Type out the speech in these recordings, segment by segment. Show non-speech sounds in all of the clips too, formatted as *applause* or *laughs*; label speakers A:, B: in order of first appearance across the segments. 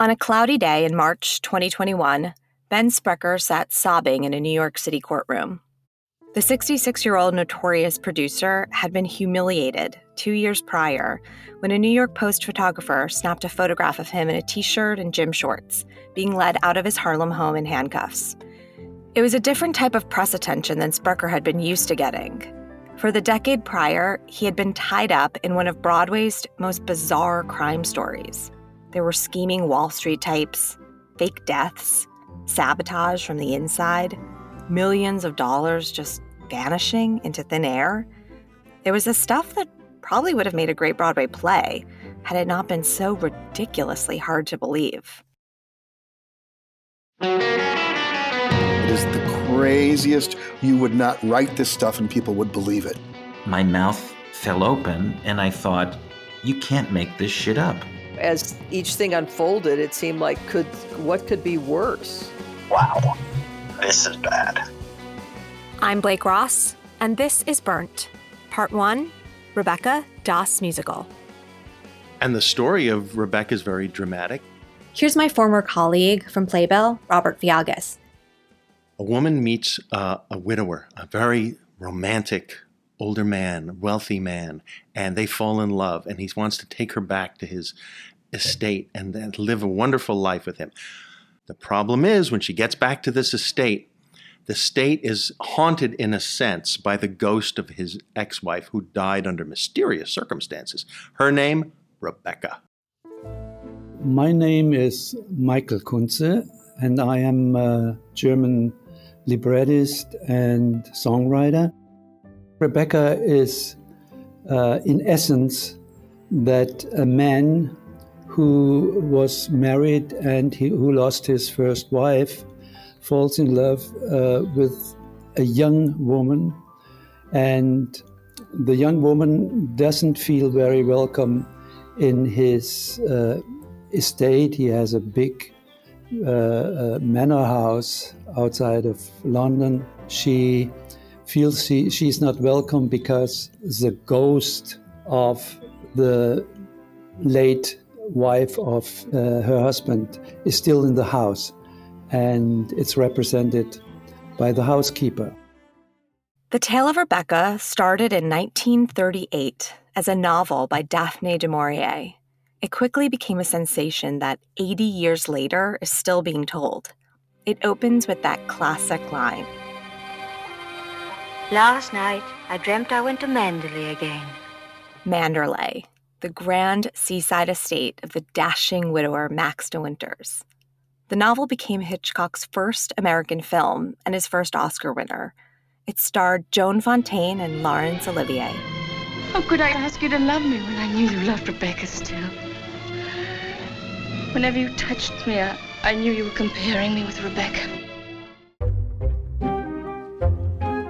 A: On a cloudy day in March 2021, Ben Sprecher sat sobbing in a New York City courtroom. The 66 year old notorious producer had been humiliated two years prior when a New York Post photographer snapped a photograph of him in a t shirt and gym shorts, being led out of his Harlem home in handcuffs. It was a different type of press attention than Sprecher had been used to getting. For the decade prior, he had been tied up in one of Broadway's most bizarre crime stories. There were scheming Wall Street types, fake deaths, sabotage from the inside, millions of dollars just vanishing into thin air. There was the stuff that probably would have made a great Broadway play had it not been so ridiculously hard to believe.
B: It is the craziest. You would not write this stuff and people would believe it.
C: My mouth fell open and I thought, you can't make this shit up.
D: As each thing unfolded, it seemed like could what could be worse?
E: Wow, this is bad.
A: I'm Blake Ross, and this is Burnt, Part 1 Rebecca Das Musical.
F: And the story of Rebecca is very dramatic.
G: Here's my former colleague from Playbill, Robert Viagas.
F: A woman meets uh, a widower, a very romantic older man, wealthy man, and they fall in love, and he wants to take her back to his estate and then live a wonderful life with him. The problem is when she gets back to this estate, the state is haunted in a sense by the ghost of his ex wife who died under mysterious circumstances. Her name, Rebecca.
H: My name is Michael Kunze, and I am a German librettist and songwriter. Rebecca is, uh, in essence, that a man who was married and he, who lost his first wife falls in love uh, with a young woman, and the young woman doesn't feel very welcome in his uh, estate. He has a big uh, uh manor house outside of London. She feels she, she's not welcome because the ghost of the late wife of uh, her husband is still in the house, and it's represented by the housekeeper.
A: The Tale of Rebecca started in 1938 as a novel by Daphne du Maurier. It quickly became a sensation that 80 years later is still being told. It opens with that classic line
I: Last night, I dreamt I went to Manderley again.
A: Manderley, the grand seaside estate of the dashing widower Max de Winters. The novel became Hitchcock's first American film and his first Oscar winner. It starred Joan Fontaine and Laurence Olivier.
J: How could I ask you to love me when I knew you loved Rebecca still? Whenever you touched me, I, I knew you were comparing me with Rebecca.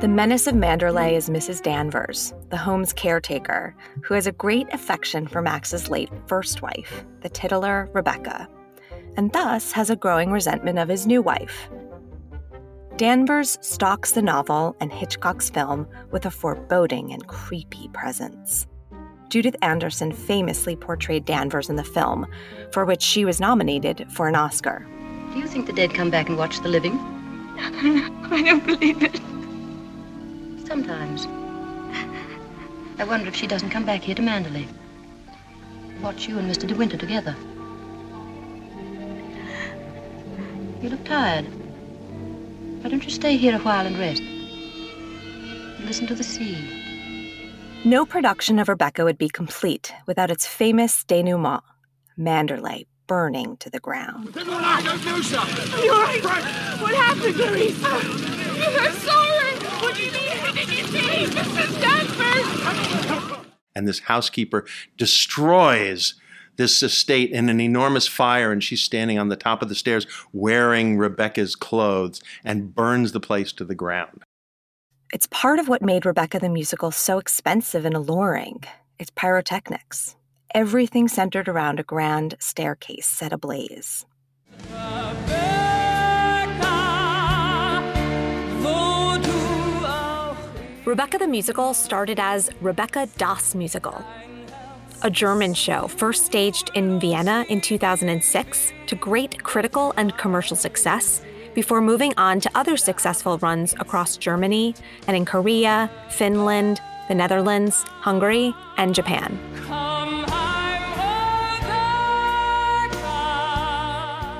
A: The menace of Manderley is Mrs. Danvers, the home's caretaker, who has a great affection for Max's late first wife, the titular Rebecca, and thus has a growing resentment of his new wife. Danvers stalks the novel and Hitchcock's film with a foreboding and creepy presence. Judith Anderson famously portrayed Danvers in the film, for which she was nominated for an Oscar.
I: Do you think the dead come back and watch the living? *laughs*
J: I don't believe it.
I: Sometimes. I wonder if she doesn't come back here to Manderley. Watch you and Mr. De Winter together. You look tired. Why don't you stay here a while and rest? And Listen to the sea.
A: No production of Rebecca would be complete without its famous denouement, Manderley burning to the ground.
K: You're right. What happened, Teresa? I'm sorry. What do you mean? Did you see? Mrs. Danvers?
F: And this housekeeper destroys this estate in an enormous fire, and she's standing on the top of the stairs wearing Rebecca's clothes and burns the place to the ground.
A: It's part of what made Rebecca the musical so expensive and alluring. Its pyrotechnics. Everything centered around a grand staircase set ablaze. Rebecca the Musical started as Rebecca Das Musical, a German show first staged in Vienna in 2006 to great critical and commercial success before moving on to other successful runs across Germany and in Korea, Finland, the Netherlands, Hungary, and Japan.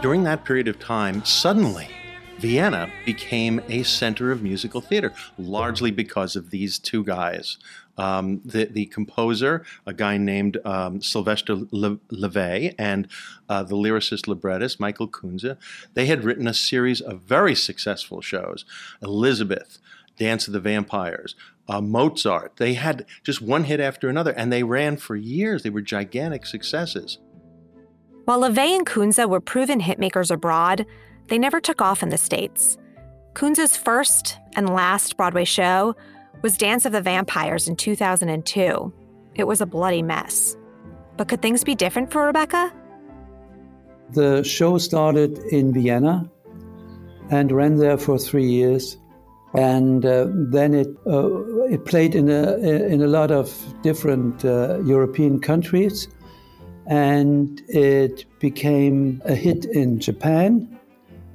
F: During that period of time, suddenly, Vienna became a center of musical theater, largely because of these two guys. Um, the, the composer, a guy named um, Sylvester Le- Levay, and uh, the lyricist librettist, Michael Kunze, they had written a series of very successful shows Elizabeth, Dance of the Vampires, uh, Mozart. They had just one hit after another, and they ran for years. They were gigantic successes.
A: While Levay and Kunze were proven hitmakers abroad, they never took off in the States. Kunze's first and last Broadway show was Dance of the Vampires in 2002. It was a bloody mess. But could things be different for Rebecca?
H: The show started in Vienna and ran there for three years. And uh, then it, uh, it played in a, in a lot of different uh, European countries and it became a hit in Japan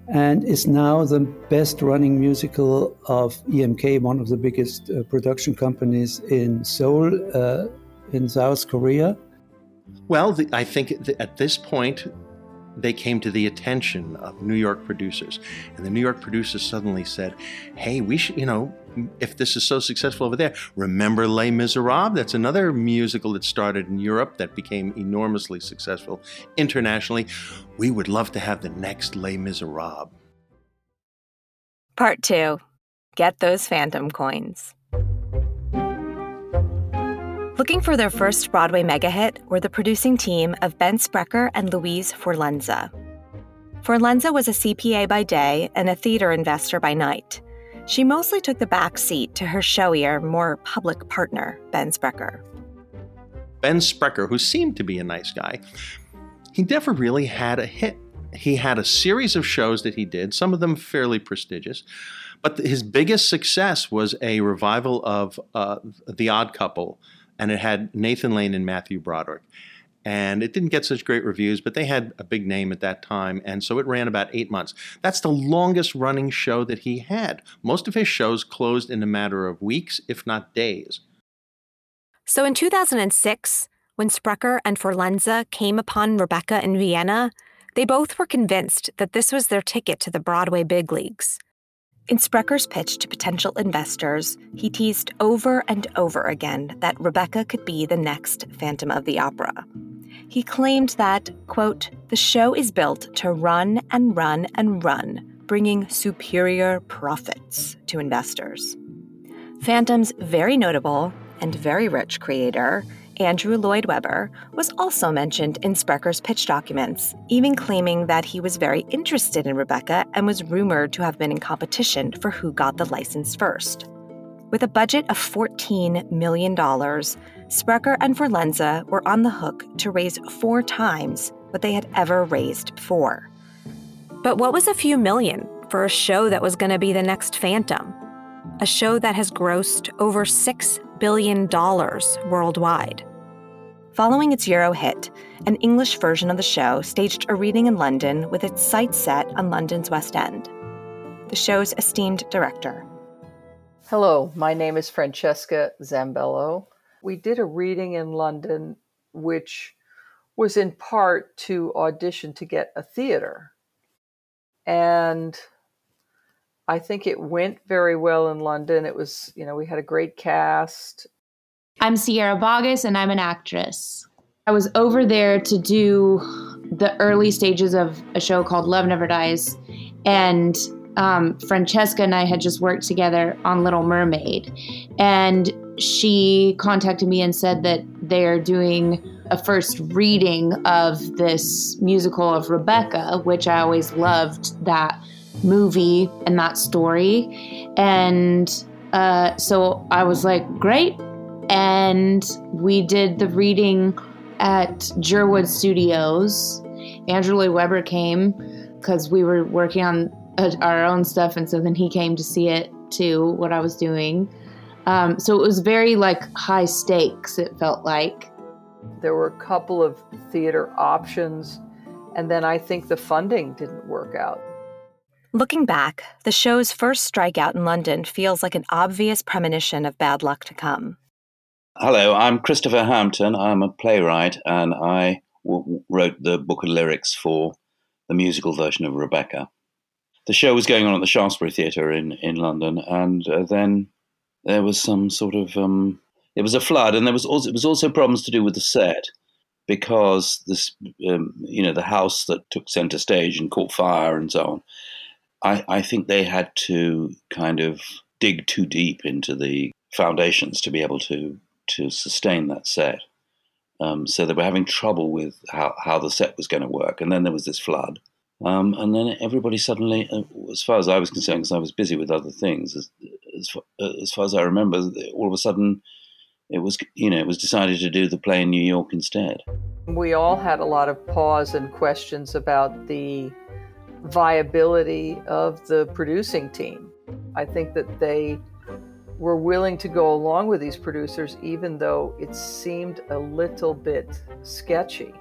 H: and is now the best running musical of EMK, one of the biggest uh, production companies in Seoul, uh, in South Korea.
F: Well, the, I think at this point, they came to the attention of New York producers. And the New York producers suddenly said, hey, we should, you know, if this is so successful over there, remember Les Miserables? That's another musical that started in Europe that became enormously successful internationally. We would love to have the next Les Miserables.
A: Part two Get those phantom coins. Looking for their first Broadway mega hit were the producing team of Ben Sprecher and Louise Forlenza. Forlenza was a CPA by day and a theater investor by night. She mostly took the back seat to her showier, more public partner, Ben Sprecher.
F: Ben Sprecher, who seemed to be a nice guy, he never really had a hit. He had a series of shows that he did, some of them fairly prestigious, but his biggest success was a revival of uh, The Odd Couple and it had Nathan Lane and Matthew Broderick. And it didn't get such great reviews, but they had a big name at that time, and so it ran about eight months. That's the longest running show that he had. Most of his shows closed in a matter of weeks, if not days.
A: So in 2006, when Sprecher and Forlenza came upon Rebecca in Vienna, they both were convinced that this was their ticket to the Broadway big leagues. In Sprecher's pitch to potential investors, he teased over and over again that Rebecca could be the next Phantom of the Opera. He claimed that, quote, the show is built to run and run and run, bringing superior profits to investors. Phantom's very notable and very rich creator, Andrew Lloyd Webber, was also mentioned in Sprecher's pitch documents, even claiming that he was very interested in Rebecca and was rumored to have been in competition for who got the license first. With a budget of $14 million, Sprecher and Forlenza were on the hook to raise four times what they had ever raised before. But what was a few million for a show that was going to be the next Phantom? A show that has grossed over $6 billion worldwide. Following its Euro hit, an English version of the show staged a reading in London with its sights set on London's West End. The show's esteemed director,
D: Hello, my name is Francesca Zambello. We did a reading in London, which was in part to audition to get a theater. And I think it went very well in London. It was, you know, we had a great cast.
L: I'm Sierra Boggess and I'm an actress. I was over there to do the early stages of a show called Love Never Dies. And um, Francesca and I had just worked together on Little Mermaid. And she contacted me and said that they're doing a first reading of this musical of Rebecca, which I always loved that movie and that story. And uh, so I was like, great. And we did the reading at Jerwood Studios. Andrew Lloyd Webber came because we were working on uh, our own stuff, and so then he came to see it too, what I was doing. Um, so it was very like high stakes, it felt like.
D: There were a couple of theater options, and then I think the funding didn't work out.
A: Looking back, the show's first strikeout in London feels like an obvious premonition of bad luck to come.
M: Hello, I'm Christopher Hampton. I'm a playwright, and I w- wrote the book of lyrics for the musical version of Rebecca. The show was going on at the Shaftesbury Theatre in, in London, and uh, then there was some sort of um, it was a flood, and there was also it was also problems to do with the set because this um, you know the house that took center stage and caught fire and so on. I, I think they had to kind of dig too deep into the foundations to be able to to sustain that set. Um, so they were having trouble with how, how the set was going to work. And then there was this flood. Um, and then everybody suddenly, uh, as far as I was concerned, because I was busy with other things, as, as, far, uh, as far as I remember, all of a sudden it was, you know, it was decided to do the play in New York instead.
D: We all had a lot of pause and questions about the viability of the producing team. I think that they were willing to go along with these producers, even though it seemed a little bit sketchy.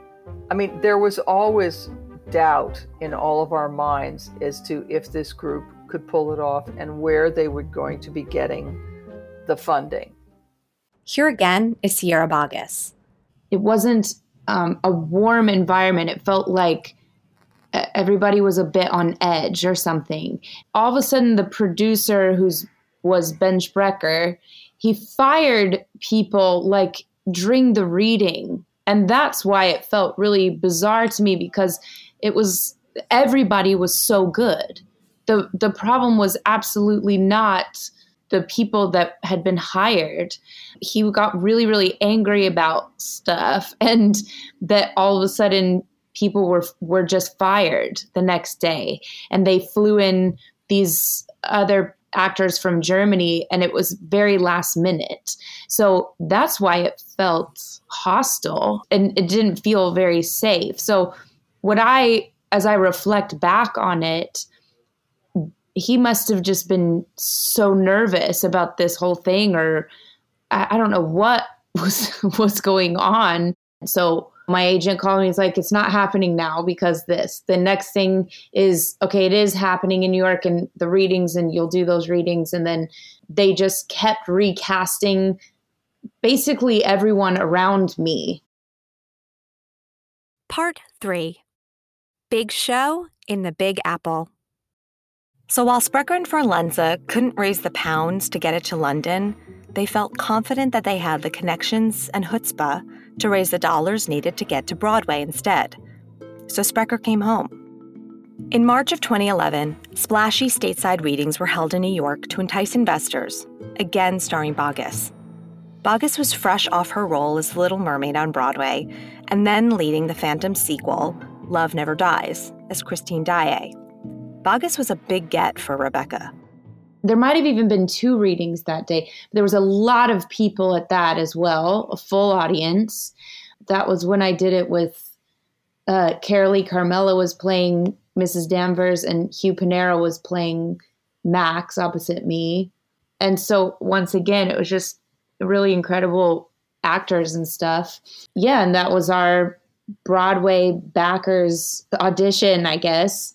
D: I mean, there was always doubt in all of our minds as to if this group could pull it off and where they were going to be getting the funding.
G: Here again is Sierra Boggess.
L: It wasn't um, a warm environment. It felt like everybody was a bit on edge or something. All of a sudden, the producer, who's was Ben Brecker, he fired people like during the reading. And that's why it felt really bizarre to me because it was everybody was so good. The the problem was absolutely not the people that had been hired. He got really, really angry about stuff and that all of a sudden people were were just fired the next day and they flew in these other actors from Germany and it was very last minute. So that's why it felt hostile and it didn't feel very safe. So what I as I reflect back on it he must have just been so nervous about this whole thing or I, I don't know what *laughs* was was going on. So my agent called me. He's like, it's not happening now because this. The next thing is, okay, it is happening in New York and the readings, and you'll do those readings. And then they just kept recasting basically everyone around me.
A: Part three Big Show in the Big Apple. So while Sprecher and Forlenza couldn't raise the pounds to get it to London, they felt confident that they had the connections and chutzpah to raise the dollars needed to get to Broadway instead. So Sprecher came home. In March of 2011, splashy stateside readings were held in New York to entice investors, again starring Boggess. Boggess was fresh off her role as Little Mermaid on Broadway and then leading the Phantom sequel, Love Never Dies, as Christine Daae. Boggess was a big get for Rebecca.
L: There might have even been two readings that day. There was a lot of people at that as well, a full audience. That was when I did it with uh, Carolee Carmello was playing Mrs. Danvers and Hugh Panaro was playing Max opposite me. And so once again, it was just really incredible actors and stuff. Yeah, and that was our Broadway backers audition, I guess.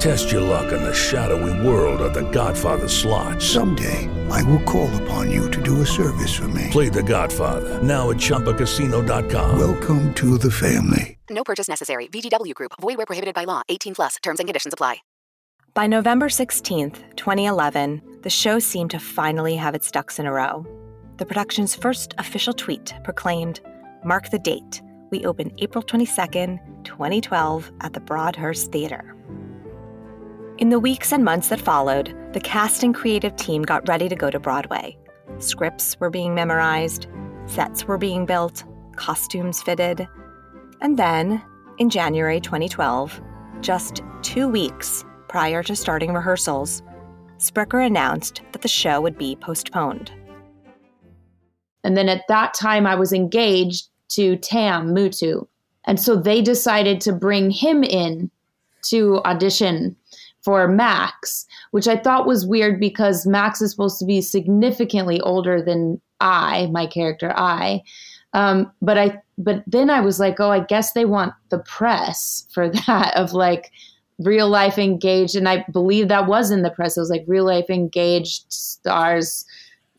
N: Test your luck in the shadowy world of The Godfather slot.
O: Someday, I will call upon you to do a service for me.
N: Play The Godfather now at ChumbaCasino.com.
O: Welcome to the family.
P: No purchase necessary. VGW Group. Void where prohibited by law. 18 plus. Terms and conditions apply.
A: By November 16th, 2011, the show seemed to finally have its ducks in a row. The production's first official tweet proclaimed, Mark the date. We open April 22nd, 2012 at the Broadhurst Theater. In the weeks and months that followed, the cast and creative team got ready to go to Broadway. Scripts were being memorized, sets were being built, costumes fitted. And then, in January 2012, just two weeks prior to starting rehearsals, Sprecher announced that the show would be postponed.
L: And then at that time, I was engaged to Tam Mutu. And so they decided to bring him in to audition for Max, which I thought was weird because Max is supposed to be significantly older than I, my character I. Um, but I, but then I was like, oh, I guess they want the press for *laughs* that of like real life engaged, and I believe that was in the press. It was like real life engaged stars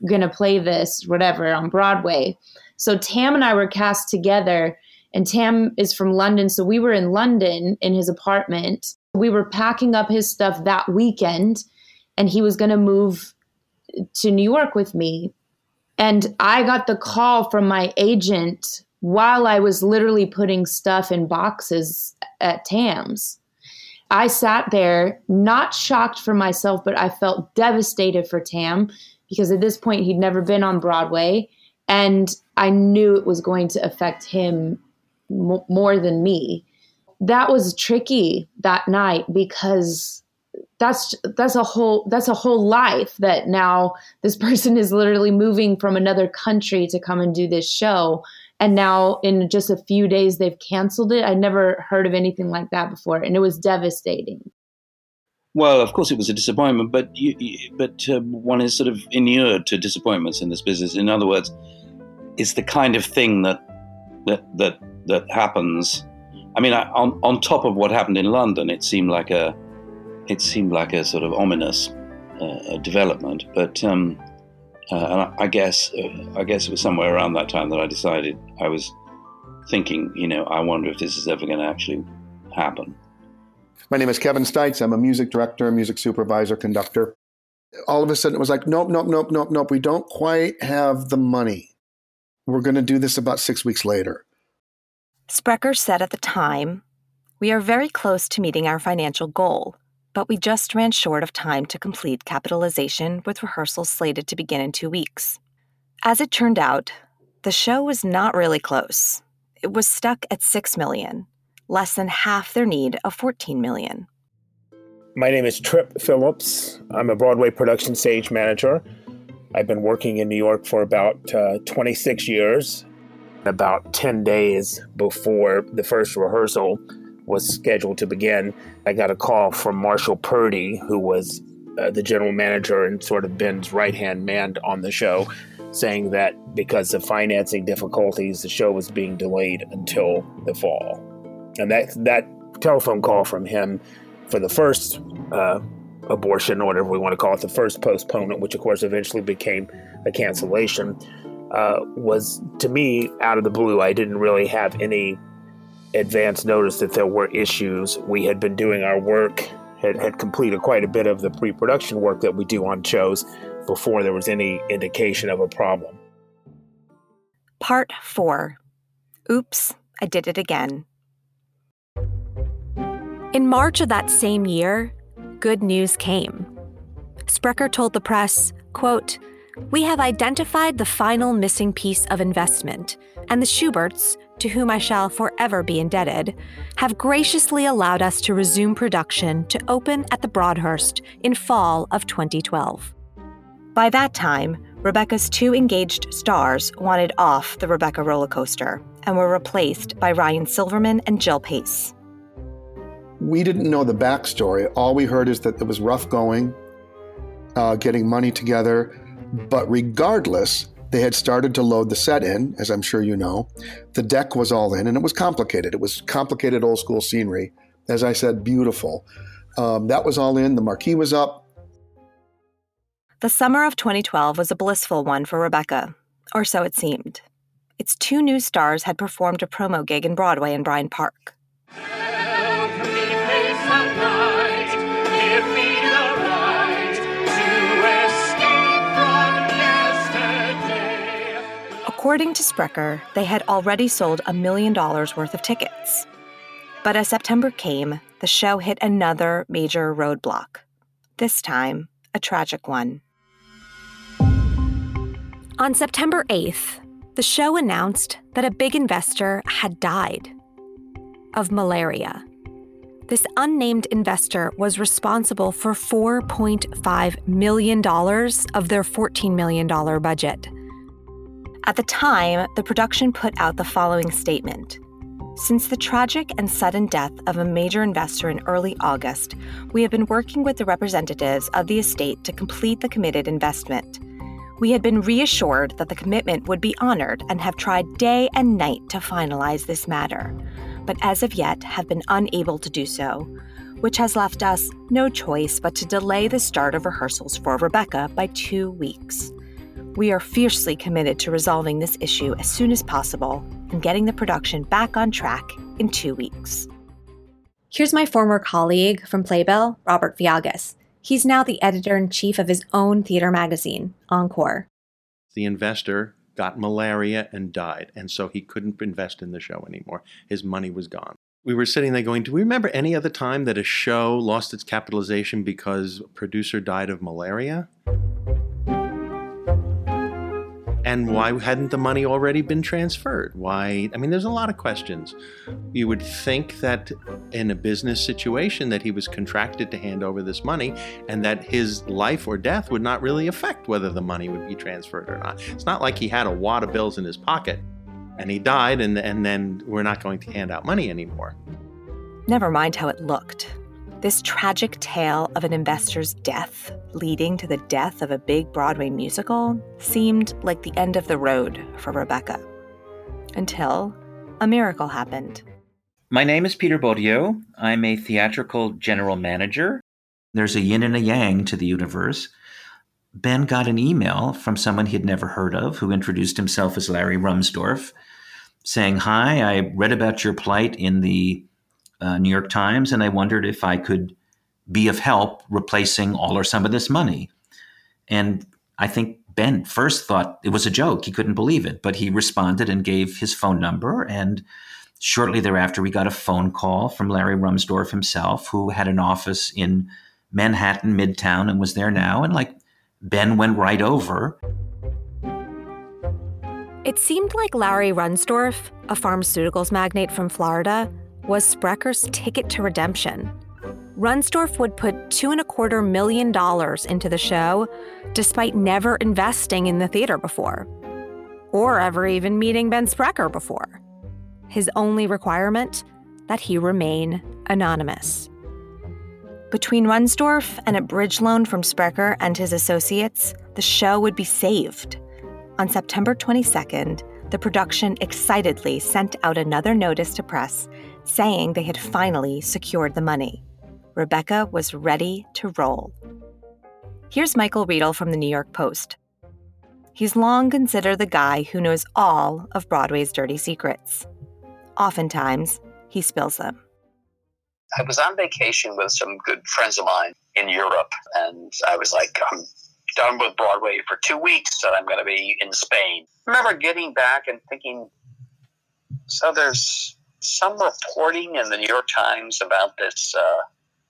L: gonna play this, whatever, on Broadway. So Tam and I were cast together, and Tam is from London, so we were in London in his apartment we were packing up his stuff that weekend and he was going to move to New York with me. And I got the call from my agent while I was literally putting stuff in boxes at Tam's. I sat there, not shocked for myself, but I felt devastated for Tam because at this point he'd never been on Broadway. And I knew it was going to affect him more than me that was tricky that night because that's that's a whole that's a whole life that now this *laughs* person is literally moving from another country to come and do this show. And now in just a few days they've canceled it. I never heard of anything like that before and it was devastating.
M: Well of course it was a disappointment but you, you, but uh, one is sort of inured to disappointments in this business. In other words it's the kind of thing that that that that happens I mean, I, on on top of what happened in London, it seemed like a it seemed like a sort of ominous uh, development. But um, uh, I guess uh, I guess it was somewhere around that time that I decided I was thinking, you know, I wonder if this is ever going to actually happen.
B: My name is Kevin Stites. I'm a music director, music supervisor, conductor. All of a sudden, it was like, nope, nope, nope, nope, nope. We don't quite have the money. We're going to do this about six weeks later.
A: Sprecher said at the time, We are very close to meeting our financial goal, but we just ran short of time to complete capitalization with rehearsals slated to begin in two weeks. As it turned out, the show was not really close. It was stuck at 6 million, less than half their need of 14 million.
Q: My name is Trip Phillips. I'm a Broadway production stage manager. I've been working in New York for about uh, 26 years about 10 days before the first rehearsal was scheduled to begin, I got a call from Marshall Purdy, who was uh, the general manager and sort of Ben's right hand man on the show, saying that because of financing difficulties, the show was being delayed until the fall. And that, that telephone call from him for the first uh, abortion, or whatever we want to call it, the first postponement, which of course eventually became a cancellation, uh, was to me out of the blue. I didn't really have any advance notice that there were issues. We had been doing our work, had, had completed quite a bit of the pre production work that we do on shows before there was any indication of a problem.
A: Part 4 Oops, I did it again. In March of that same year, good news came. Sprecher told the press, quote, We have identified the final missing piece of investment, and the Shuberts, to whom I shall forever be indebted, have graciously allowed us to resume production to open at the Broadhurst in fall of 2012. By that time, Rebecca's two engaged stars wanted off the Rebecca roller coaster and were replaced by Ryan Silverman and Jill Paice.
B: We didn't know the backstory. All we heard is that it was rough going, uh, getting money together. But regardless, they had started to load the set in, as I'm sure you know. The deck was all in, and it was complicated. It was complicated old school scenery. As I said, beautiful. Um, that was all in. The marquee was up.
A: The summer of 2012 was a blissful one for Rebecca, or so it seemed. Its two new stars had performed a promo gig in Broadway in Bryant Park. According to Sprecher, they had already sold a million dollars worth of tickets. But as September came, the show hit another major roadblock. This time, a tragic one. On September 8th, the show announced that a big investor had died of malaria. This unnamed investor was responsible for $4.5 million of their $14 million budget. At the time, the production put out the following statement Since the tragic and sudden death of a major investor in early August, we have been working with the representatives of the estate to complete the committed investment. We had been reassured that the commitment would be honored and have tried day and night to finalize this matter, but as of yet have been unable to do so, which has left us no choice but to delay the start of rehearsals for Rebecca by two weeks. We are fiercely committed to resolving this issue as soon as possible and getting the production back on track in two weeks.
G: Here's my former colleague from Playbill, Robert Viagas. He's now the editor in chief of his own theater magazine, Encore.
F: The investor got malaria and died, and so he couldn't invest in the show anymore. His money was gone. We were sitting there going, Do we remember any other time that a show lost its capitalization because a producer died of malaria? And hmm. why hadn't the money already been transferred? Why? I mean, there's a lot of questions. You would think that in a business situation that he was contracted to hand over this money and that his life or death would not really affect whether the money would be transferred or not. It's not like he had a wad of bills in his pocket and he died and, and then we're not going to hand out money anymore.
A: Never mind how it looked. This tragic tale of an investor's death, leading to the death of a big Broadway musical, seemed like the end of the road for Rebecca. Until a miracle happened.
C: My name is Peter Bogyo. I'm a theatrical general manager. There's a yin and a yang to the universe. Ben got an email from someone he'd never heard of who introduced himself as Larry Rumsdorf, saying, Hi, I read about your plight in the uh, New York Times, and I wondered if I could be of help replacing all or some of this money. And I think Ben first thought it was a joke. He couldn't believe it, but he responded and gave his phone number. And shortly thereafter, we got a phone call from Larry Rumsdorf himself, who had an office in Manhattan, Midtown, and was there now. And like Ben went right over.
A: It seemed like Larry Rumsdorf, a pharmaceuticals magnate from Florida, was Sprecher's ticket to redemption. Rumsdorf would put two and a quarter million dollars into the show, despite never investing in the theater before, or ever even meeting Ben Sprecher before. His only requirement that he remain anonymous. Between Rumsdorf and a bridge loan from Sprecher and his associates, the show would be saved. On September 22nd, the production excitedly sent out another notice to press saying they had finally secured the money. Rebecca was ready to roll. Here's Michael Riedel from the New York Post. He's long considered the guy who knows all of Broadway's dirty secrets. Oftentimes, he spills them.
E: I was on vacation with some good friends of mine in Europe, and I was like, I'm done with Broadway for two weeks, and I'm going to be in Spain. I remember getting back and thinking, So there's some reporting in the New York Times about this, uh,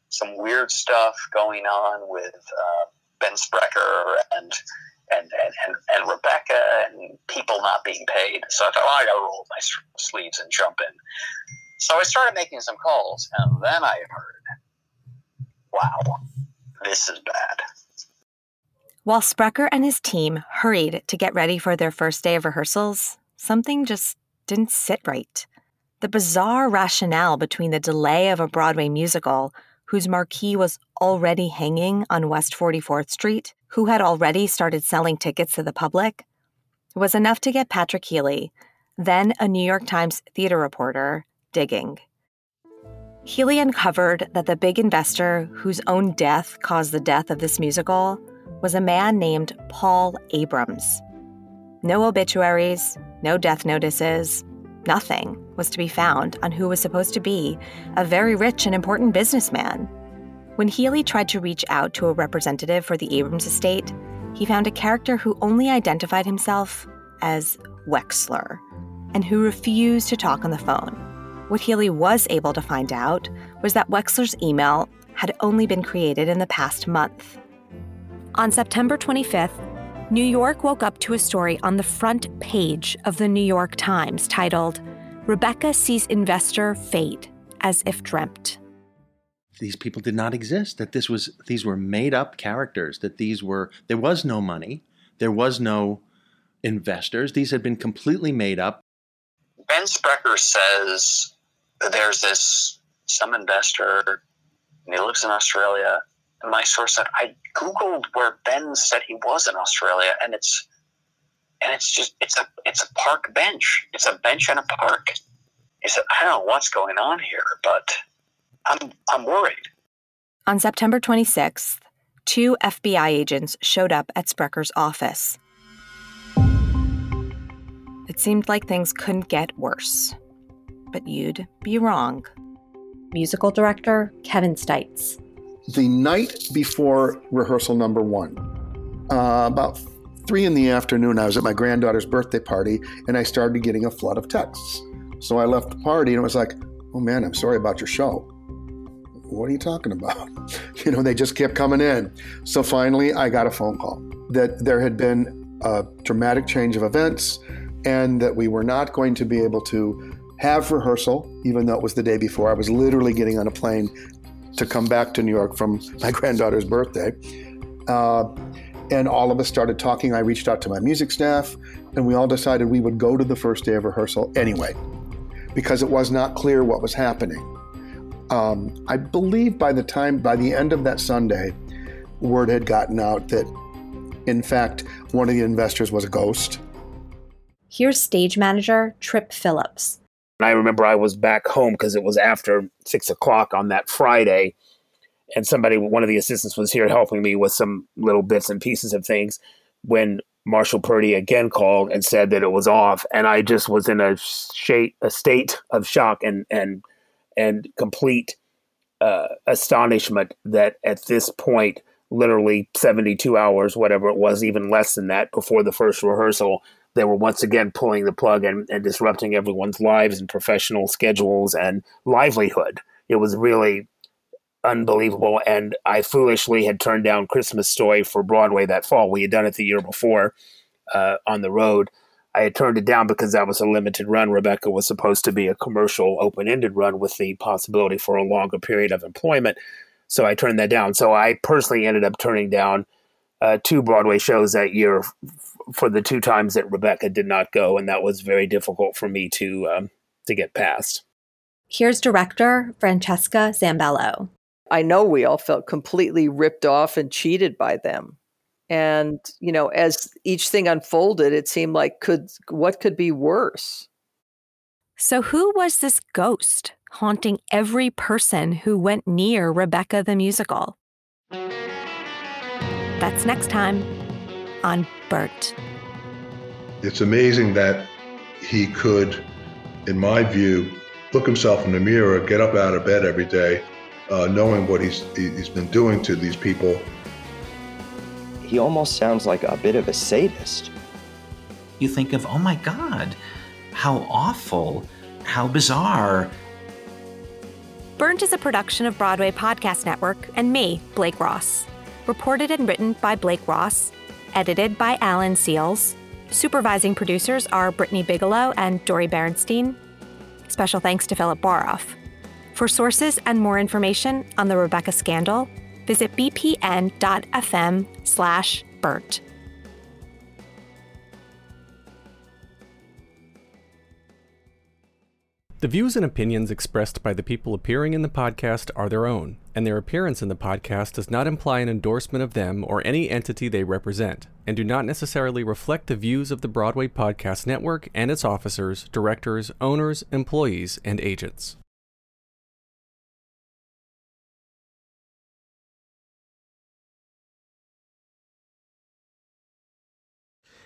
E: some weird stuff going on with uh, Ben Sprecher and and, and, and, and Rebecca and people not being paid. So I thought, oh, I gotta roll my sleeves and jump in. So I started making some calls, and then I heard, wow, this is bad.
A: While Sprecher and his team hurried to get ready for their first day of rehearsals, something just didn't sit right. The bizarre rationale between the delay of a Broadway musical, whose marquee was already hanging on West 44th Street, who had already started selling tickets to the public, was enough to get Patrick Healy, then a New York Times theater reporter, digging. Healy uncovered that the big investor whose own death caused the death of this musical was a man named Paul Abrams. No obituaries, no death notices, nothing was to be found on who was supposed to be a very rich and important businessman. When Healy tried to reach out to a representative for the Abrams estate, he found a character who only identified himself as Wexler and who refused to talk on the phone. What Healy was able to find out was that Wexler's email had only been created in the past month. On September 25th, New York woke up to a story on the front page of the New York Times titled, Rebecca Sees Investor Fate as If Dreamt.
F: These people did not exist, that this was these were made up characters, that these were there was no money, there was no investors. These had been completely made up.
E: Ben Sprecher says there's this some investor and he lives in Australia. And my source said I googled where Ben said he was in Australia, and it's and it's just it's a it's a park bench. It's a bench in a park. He said I don't know what's going on here, but I'm I'm worried.
A: On September 26th, two FBI agents showed up at Sprecher's office. It seemed like things couldn't get worse. But you'd be wrong.
G: Musical director Kevin Stites.
B: The night before rehearsal number one, uh, about three in the afternoon, I was at my granddaughter's birthday party and I started getting a flood of texts. So I left the party and it was like, oh man, I'm sorry about your show. What are you talking about? *laughs* You know, they just kept coming in. So finally, I got a phone call that there had been a dramatic change of events and that we were not going to be able to have rehearsal, even though it was the day before. I was literally getting on a plane to come back to New York from my *laughs* granddaughter's birthday. Uh, and all of us started talking. I reached out to my music staff, and we all decided we would go to the first day of rehearsal anyway, because it was not clear what was happening. Um, I believe by the time, by the end of that Sunday, word had gotten out that, in fact, one of the investors was a ghost.
G: Here's stage manager Trip Phillips.
Q: I remember I was back home because it was after six o'clock on that Friday, and somebody, one of the assistants, was here helping me with some little bits and pieces of things. When Marshall Purdy again called and said that it was off, and I just was in a, a state of shock and and and complete uh, astonishment that at this point, literally 72 hours, whatever it was, even less than that, before the first rehearsal, they were once again pulling the plug and, and disrupting everyone's lives and professional schedules and livelihood. It was really unbelievable. And I foolishly had turned down Christmas Story for Broadway that fall. We had done it the year before uh, on the road. I had turned it down because that was a limited run. Rebecca was supposed to be a commercial, open ended run with the possibility for a longer period of employment. So I turned that down. So I personally ended up turning down uh, two Broadway shows that year for the two times that Rebecca did not go, and that was very difficult for me to um, to get past.
G: Here's director Francesca Zambello.
D: I know we all felt completely ripped off and cheated by them. And, you know, as each thing unfolded, it seemed like could what could be worse?
A: So who was this ghost haunting every person who went near Rebecca the musical? That's next time on Burnt.
R: It's amazing that he could, in my view, look himself in the mirror, get up out of bed every day, uh, knowing what he's he's been doing to these people.
S: He almost sounds like a bit of a sadist.
C: You think of, oh my God, how awful How bizarre.
G: Burnt is a production of Broadway Podcast Network and me, Blake Ross. Reported and written by Blake Ross, edited by Alan Seals. Supervising producers are Brittany Bigelow and Dori Berenstein. Special thanks to Philip Baroff. For sources and more information on the Rebecca scandal, visit bpn.fm slash burnt.
T: The views and opinions expressed by the people appearing in the podcast are their own, and their appearance in the podcast does not imply an endorsement of them or any entity they represent, and do not necessarily reflect the views of the Broadway Podcast Network and its officers, directors, owners, employees, and agents.